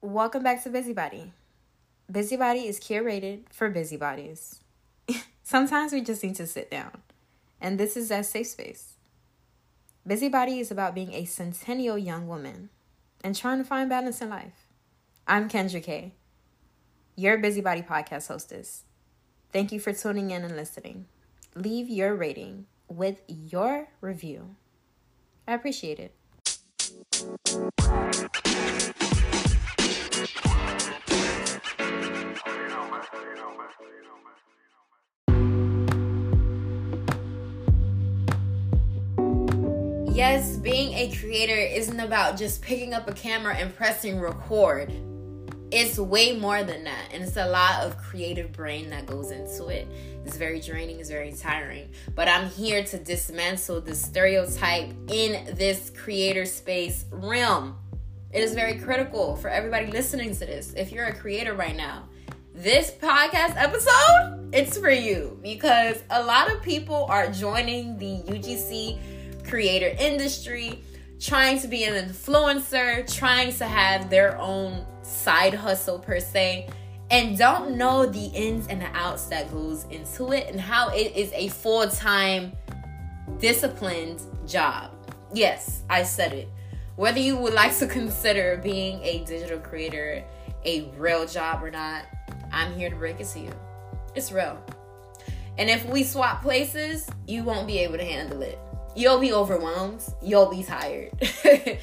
Welcome back to Busybody. Busybody is curated for busybodies. Sometimes we just need to sit down, and this is that safe space. Busybody is about being a centennial young woman and trying to find balance in life. I'm Kendra Kay, your Busybody podcast hostess. Thank you for tuning in and listening. Leave your rating with your review. I appreciate it. Yes, being a creator isn't about just picking up a camera and pressing record. It's way more than that. And it's a lot of creative brain that goes into it. It's very draining, it's very tiring. But I'm here to dismantle the stereotype in this creator space realm. It is very critical for everybody listening to this. If you're a creator right now, this podcast episode, it's for you because a lot of people are joining the UGC creator industry, trying to be an influencer, trying to have their own side hustle per se, and don't know the ins and the outs that goes into it and how it is a full-time disciplined job. Yes, I said it. Whether you would like to consider being a digital creator a real job or not, I'm here to break it to you. It's real. And if we swap places, you won't be able to handle it you'll be overwhelmed, you'll be tired.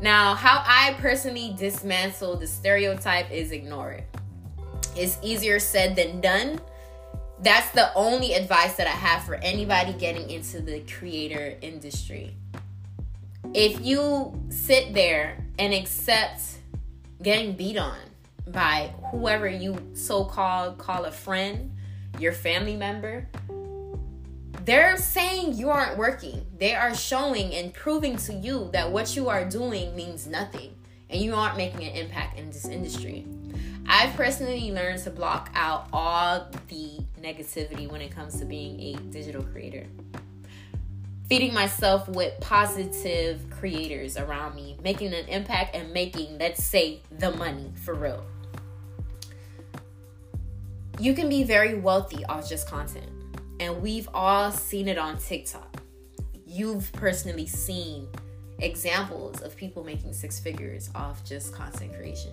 now, how I personally dismantle the stereotype is ignore it. It's easier said than done. That's the only advice that I have for anybody getting into the creator industry. If you sit there and accept getting beat on by whoever you so called call a friend, your family member, they're saying you aren't working. They are showing and proving to you that what you are doing means nothing and you aren't making an impact in this industry. I've personally learned to block out all the negativity when it comes to being a digital creator. Feeding myself with positive creators around me, making an impact and making, let's say, the money for real. You can be very wealthy off just content. And we've all seen it on TikTok. You've personally seen examples of people making six figures off just content creation.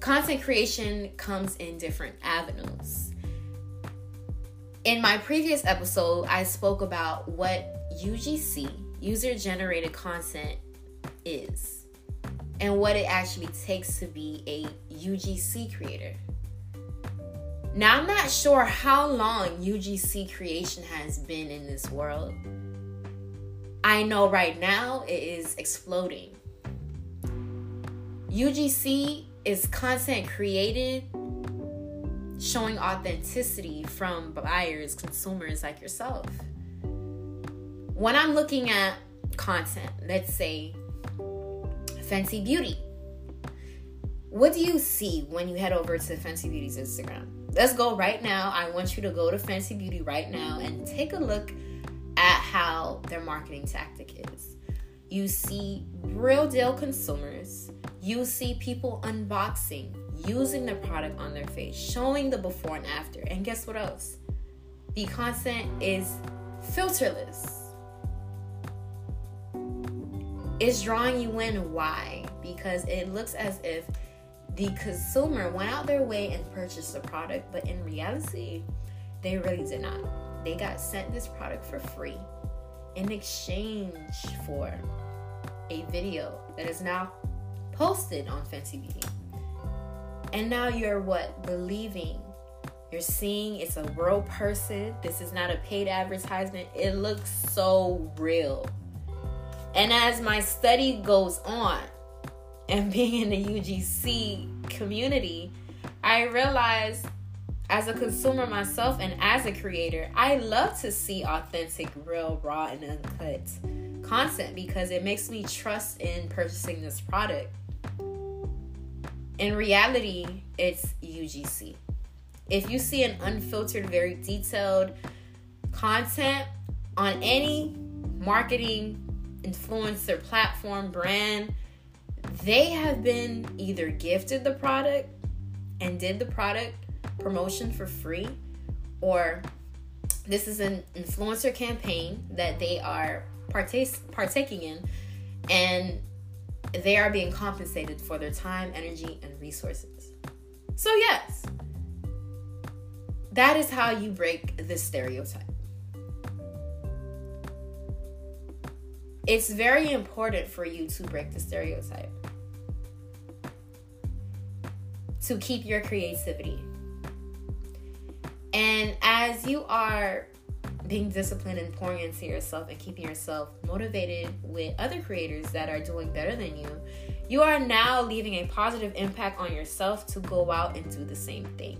Content creation comes in different avenues. In my previous episode, I spoke about what UGC, user generated content, is and what it actually takes to be a UGC creator. Now, I'm not sure how long UGC creation has been in this world. I know right now it is exploding. UGC is content created showing authenticity from buyers, consumers like yourself. When I'm looking at content, let's say Fenty Beauty, what do you see when you head over to Fenty Beauty's Instagram? Let's go right now. I want you to go to Fenty Beauty right now and take a look at how their marketing tactic is. You see real deal consumers, you see people unboxing, using the product on their face, showing the before and after. And guess what else? The content is filterless. It's drawing you in. Why? Because it looks as if the consumer went out their way and purchased the product, but in reality, they really did not. They got sent this product for free in exchange for a video that is now posted on Fenty Beauty. And now you're what? Believing. You're seeing it's a real person. This is not a paid advertisement. It looks so real. And as my study goes on, and being in the UGC community, I realized as a consumer myself and as a creator, I love to see authentic, real, raw, and uncut content because it makes me trust in purchasing this product. In reality, it's UGC. If you see an unfiltered, very detailed content on any marketing influencer platform, brand, they have been either gifted the product and did the product promotion for free, or this is an influencer campaign that they are partaking in, and they are being compensated for their time, energy, and resources. So, yes, that is how you break this stereotype. It's very important for you to break the stereotype, to keep your creativity. And as you are being disciplined and pouring into yourself and keeping yourself motivated with other creators that are doing better than you, you are now leaving a positive impact on yourself to go out and do the same thing.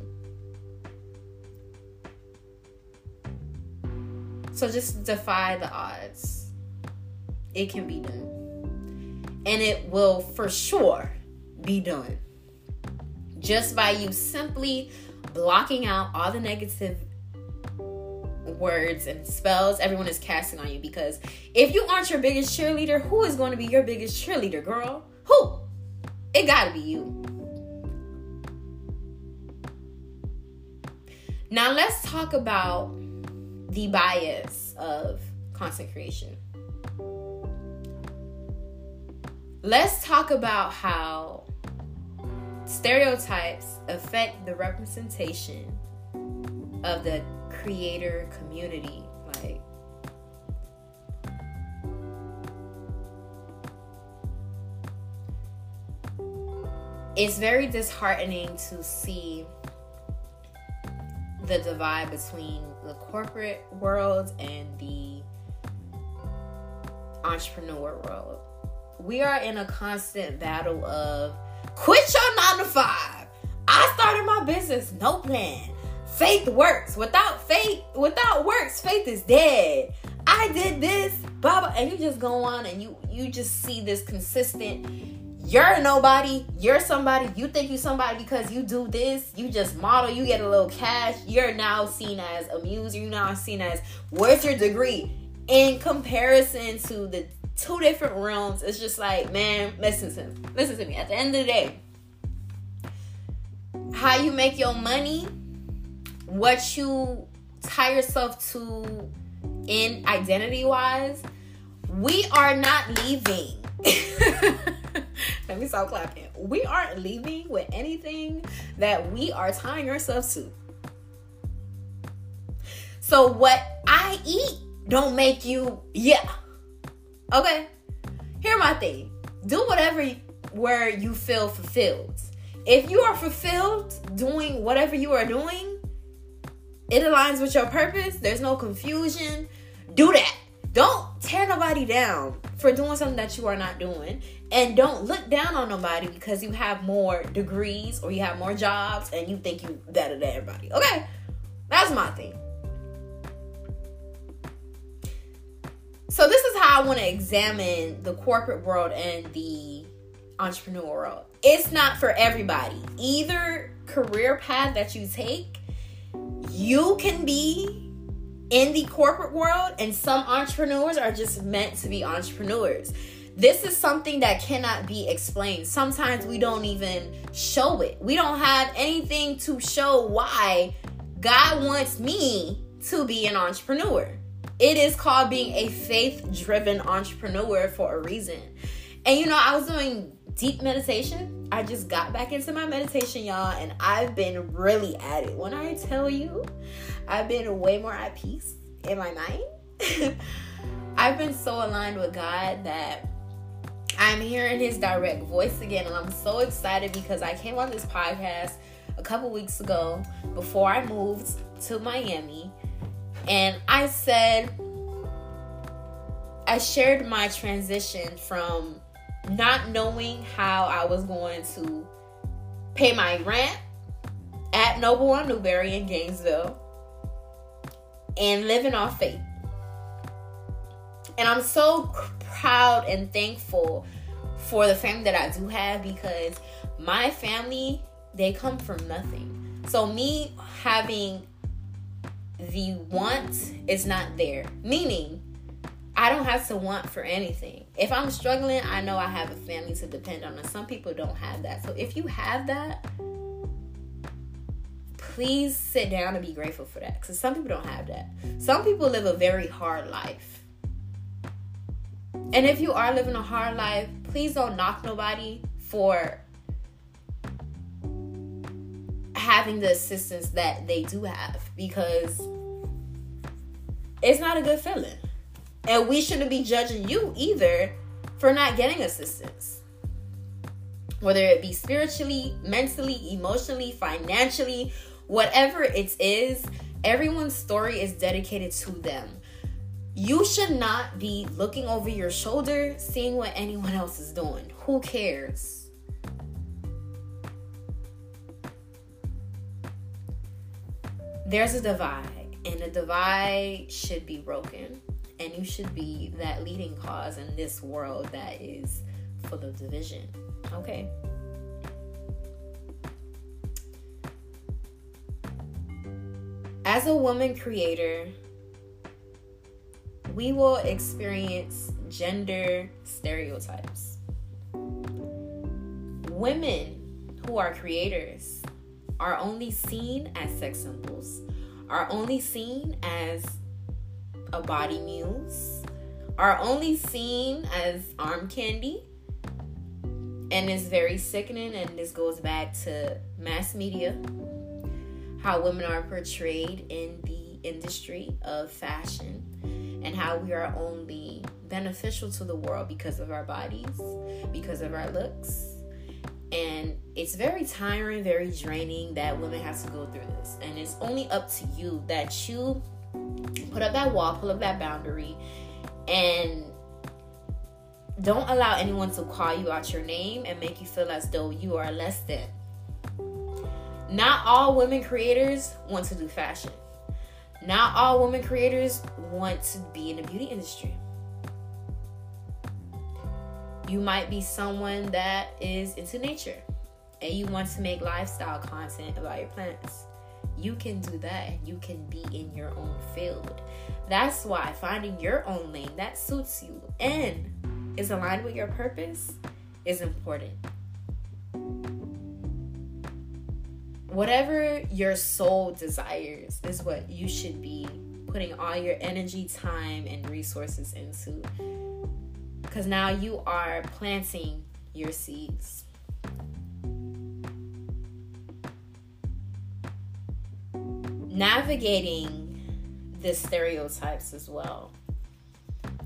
So just defy the odds. It can be done. And it will for sure be done. Just by you simply blocking out all the negative words and spells everyone is casting on you because if you aren't your biggest cheerleader, who is going to be your biggest cheerleader, girl? Who? It got to be you. Now let's talk about the bias of content creation. Let's talk about how stereotypes affect the representation of the creator community. Like, it's very disheartening to see the divide between the corporate world and the entrepreneur world. We are in a constant battle of quit your nine to five. I started my business, no plan. Faith works. Without faith, without works, faith is dead. I did this, blah, and you just go on and you you just see this consistent you're nobody, you're somebody, you think you're somebody because you do this, you just model, you get a little cash, you're now seen as a muse, you're now seen as where's your degree? In comparison to the two different realms, it's just like, man, listen to. Listen to me. At the end of the day, how you make your money, what you tie yourself to in identity wise, we are not leaving. Let me stop clapping. We aren't leaving with anything that we are tying ourselves to. So what I eat don't make you yeah. Okay. Here my thing. Do whatever where you feel fulfilled. If you are fulfilled doing whatever you are doing, it aligns with your purpose. There's no confusion. Do that. Don't tear nobody down for doing something that you are not doing. And don't look down on nobody because you have more degrees or you have more jobs and you think you better than everybody. Okay? That's my thing. So this is how I want to examine the corporate world and the entrepreneur world. It's not for everybody. Either career path that you take, you can be in the corporate world, and some entrepreneurs are just meant to be entrepreneurs. This is something that cannot be explained. Sometimes we don't even show it. We don't have anything to show why God wants me to be an entrepreneur. It is called being a faith driven entrepreneur for a reason. And you know, I was doing deep meditation. I just got back into my meditation, y'all, and I've been really at it. When I tell you, I've been way more at peace in my mind. I've been so aligned with God that I'm hearing his direct voice again, and I'm so excited because I came on this podcast a couple weeks ago before I moved to Miami, and I said, I shared my transition from not knowing how I was going to pay my rent at Noble on Newberry in Gainesville and living off faith. And I'm so proud and thankful for the family that I do have because my family, they come from nothing. So, me having the want is not there. Meaning, I don't have to want for anything. If I'm struggling, I know I have a family to depend on. And some people don't have that. So if you have that, please sit down and be grateful for that. Because some people don't have that. Some people live a very hard life. And if you are living a hard life, please don't knock nobody for having the assistance that they do have because it's not a good feeling. And we shouldn't be judging you either for not getting assistance. Whether it be spiritually, mentally, emotionally, financially, whatever it is, everyone's story is dedicated to them. You should not be looking over your shoulder, seeing what anyone else is doing. Who cares? There's a divide, and the divide should be broken and you should be that leading cause in this world that is full of division. Okay? As a woman creator, we will experience gender stereotypes. Women who are creators are only seen as sex symbols, are only seen as a body muse are only seen as arm candy and it's very sickening and this goes back to mass media how women are portrayed in the industry of fashion and how we are only beneficial to the world because of our bodies because of our looks and it's very tiring very draining that women have to go through this and it's only up to you that you put up that wall, pull up that boundary, and don't allow anyone to call you out your name and make you feel as though you are less than. Not all women creators want to do fashion. Not all women creators want to be in the beauty industry. You might be someone that is into nature and you want to make lifestyle content about your plants you can do that and you can be in your own field. That's why finding your own lane that suits you and is aligned with your purpose is important. Whatever your soul desires is what you should be putting all your energy, time, and resources into. Because now you are planting your seeds. Navigating the stereotypes as well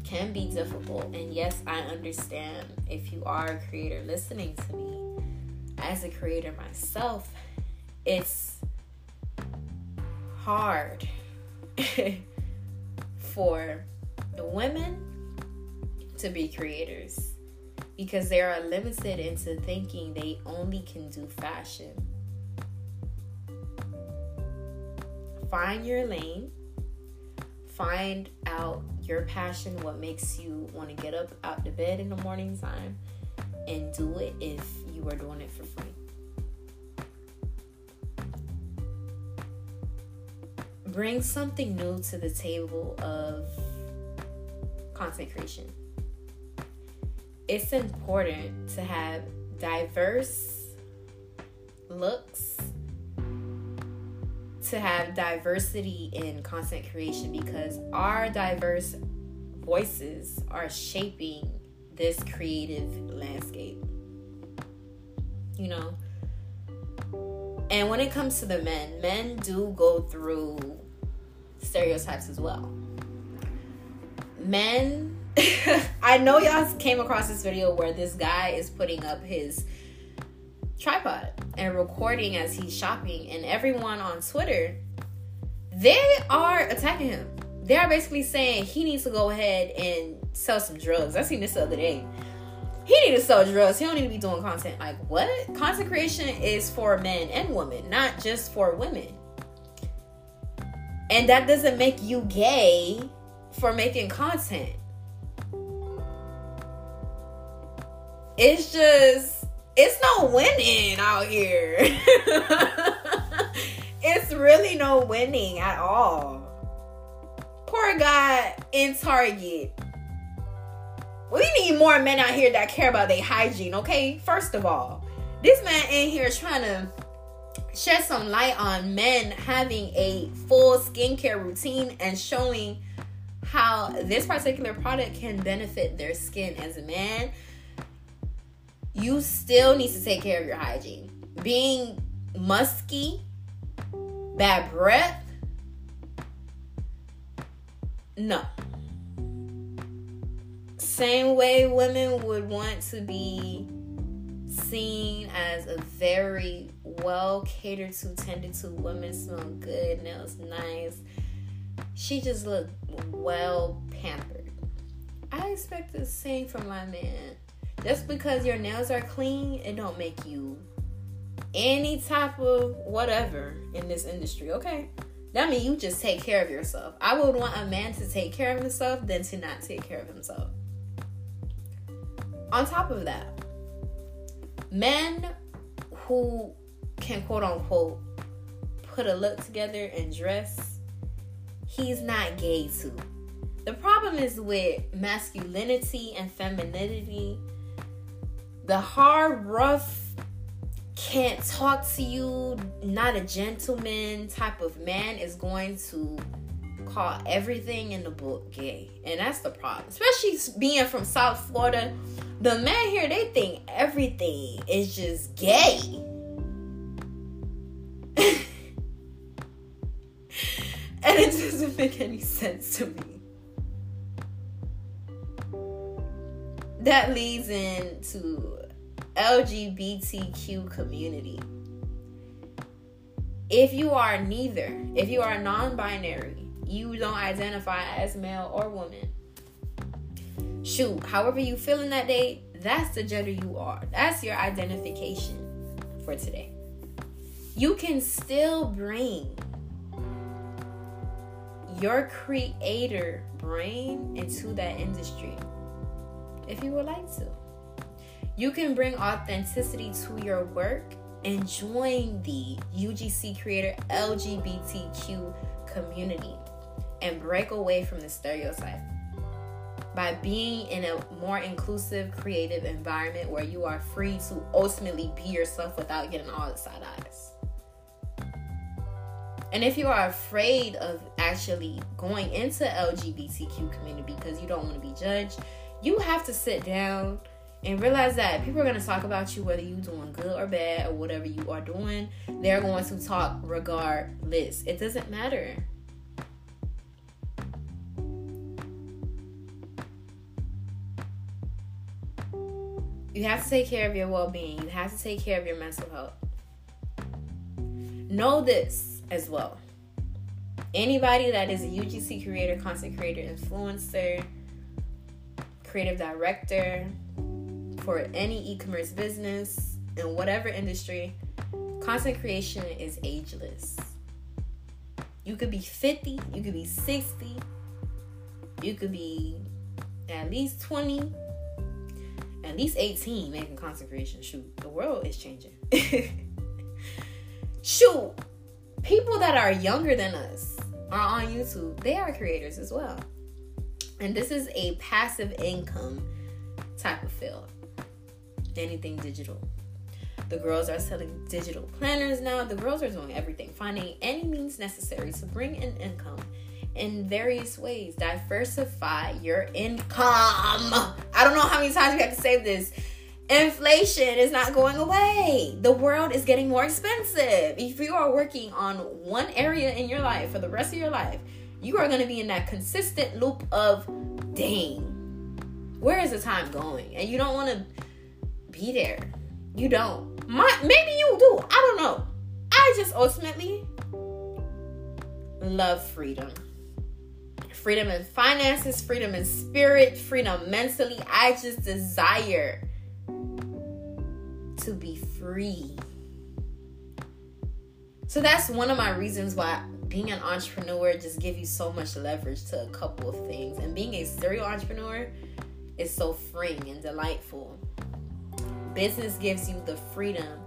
can be difficult. And yes, I understand if you are a creator listening to me, as a creator myself, it's hard for the women to be creators because they are limited into thinking they only can do fashion find your lane, find out your passion, what makes you want to get up out the bed in the morning time, and do it if you are doing it for free. Bring something new to the table of content creation. It's important to have diverse looks to have diversity in content creation because our diverse voices are shaping this creative landscape. You know? And when it comes to the men, men do go through stereotypes as well. Men, I know y'all came across this video where this guy is putting up his tripod and recording as he's shopping and everyone on Twitter they are attacking him. They are basically saying he needs to go ahead and sell some drugs. I seen this the other day. He need to sell drugs. He don't need to be doing content. Like what? Content creation is for men and women, not just for women. And that doesn't make you gay for making content. It's just it's no winning out here. it's really no winning at all. Poor guy in Target We need more men out here that care about their hygiene, okay? First of all, this man in here trying to shed some light on men having a full skincare routine and showing how this particular product can benefit their skin as a man, you still need to take care of your hygiene. Being musky, bad breath, no. Same way women would want to be seen as a very well catered to, tended to woman, smell good, nails nice. She just looked well pampered. I expect the same from my man. Just because your nails are clean, it don't make you any type of whatever in this industry, okay? That means you just take care of yourself. I would want a man to take care of himself than to not take care of himself. On top of that, men who can quote unquote put a look together and dress, he's not gay too. The problem is with masculinity and femininity. The hard, rough, can't talk to you, not a gentleman type of man is going to call everything in the book gay. And that's the problem. Especially being from South Florida. The men here, they think everything is just gay. and it doesn't make any sense to me. That leads into LGBTQ community. If you are neither, if you are non binary, you don't identify as male or woman. Shoot, however you feeling that day, that's the gender you are. That's your identification for today. You can still bring your creator brain into that industry if you would like to. You can bring authenticity to your work and join the UGC Creator LGBTQ community and break away from the stereotype by being in a more inclusive, creative environment where you are free to ultimately be yourself without getting all the side eyes. And if you are afraid of actually going into LGBTQ community because you don't want to be judged, you have to sit down and realize that people are going to talk about you whether you're doing good or bad or whatever you are doing. They're going to talk regardless. It doesn't matter. You have to take care of your well being. You have to take care of your mental health. Know this as well. Anybody that is a UGC creator, content creator, influencer, creative director for any e commerce business in whatever industry, content creation is ageless. You could be 50, you could be 60, you could be at least 20, at least 18 making content creation. Shoot, the world is changing. Shoot, people that are younger than us are on YouTube. They are creators as well. And this is a passive income type of field. Anything digital. The girls are selling digital planners now. The girls are doing everything, finding any means necessary to bring in income in various ways. Diversify your income. I don't know how many times we have to say this. Inflation is not going away. The world is getting more expensive. If you are working on one area in your life for the rest of your life, you are going to be in that consistent loop of, dang, where is the time going? And you don't want to be there. You don't. My, maybe you do. I don't know. I just ultimately love freedom freedom in finances, freedom in spirit, freedom mentally. I just desire to be free. So that's one of my reasons why being an entrepreneur just gives you so much leverage to a couple of things. And being a serial entrepreneur is so freeing and delightful. Business gives you the freedom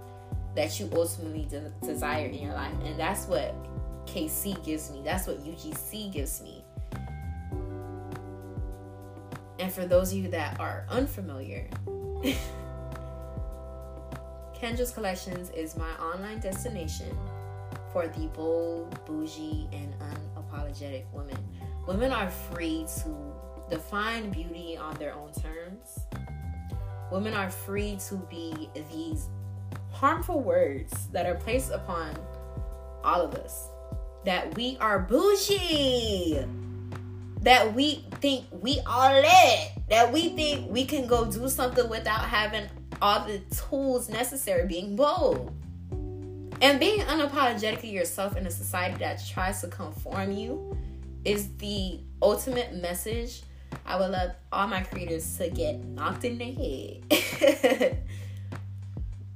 that you ultimately de- desire in your life. And that's what KC gives me. That's what UGC gives me. And for those of you that are unfamiliar, Kendra's Collections is my online destination for the bold, bougie, and unapologetic women. Women are free to define beauty on their own terms. Women are free to be these harmful words that are placed upon all of us. That we are bougie. That we think we are lit. That we think we can go do something without having all the tools necessary, being bold. And being unapologetically yourself in a society that tries to conform you is the ultimate message I would love all my creators to get knocked in the head.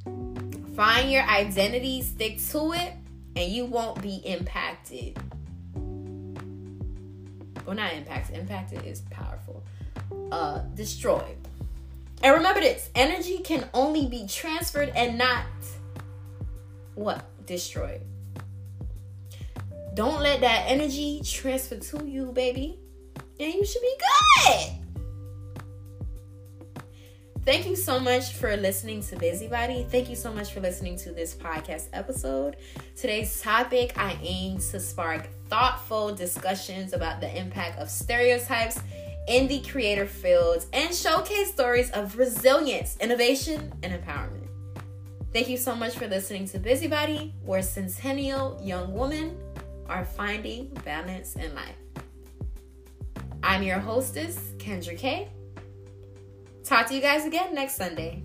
Find your identity, stick to it, and you won't be impacted. Well, not impacted. Impacted is powerful. Uh, destroyed. And remember this energy can only be transferred and not what? Destroyed. Don't let that energy transfer to you, baby. And you should be good. Thank you so much for listening to Busybody. Thank you so much for listening to this podcast episode. Today's topic, I aim to spark thoughtful discussions about the impact of stereotypes in the creator fields and showcase stories of resilience, innovation, and empowerment. Thank you so much for listening to Busybody, where centennial young women are finding balance in life. I'm your hostess, Kendra K. Talk to you guys again next Sunday.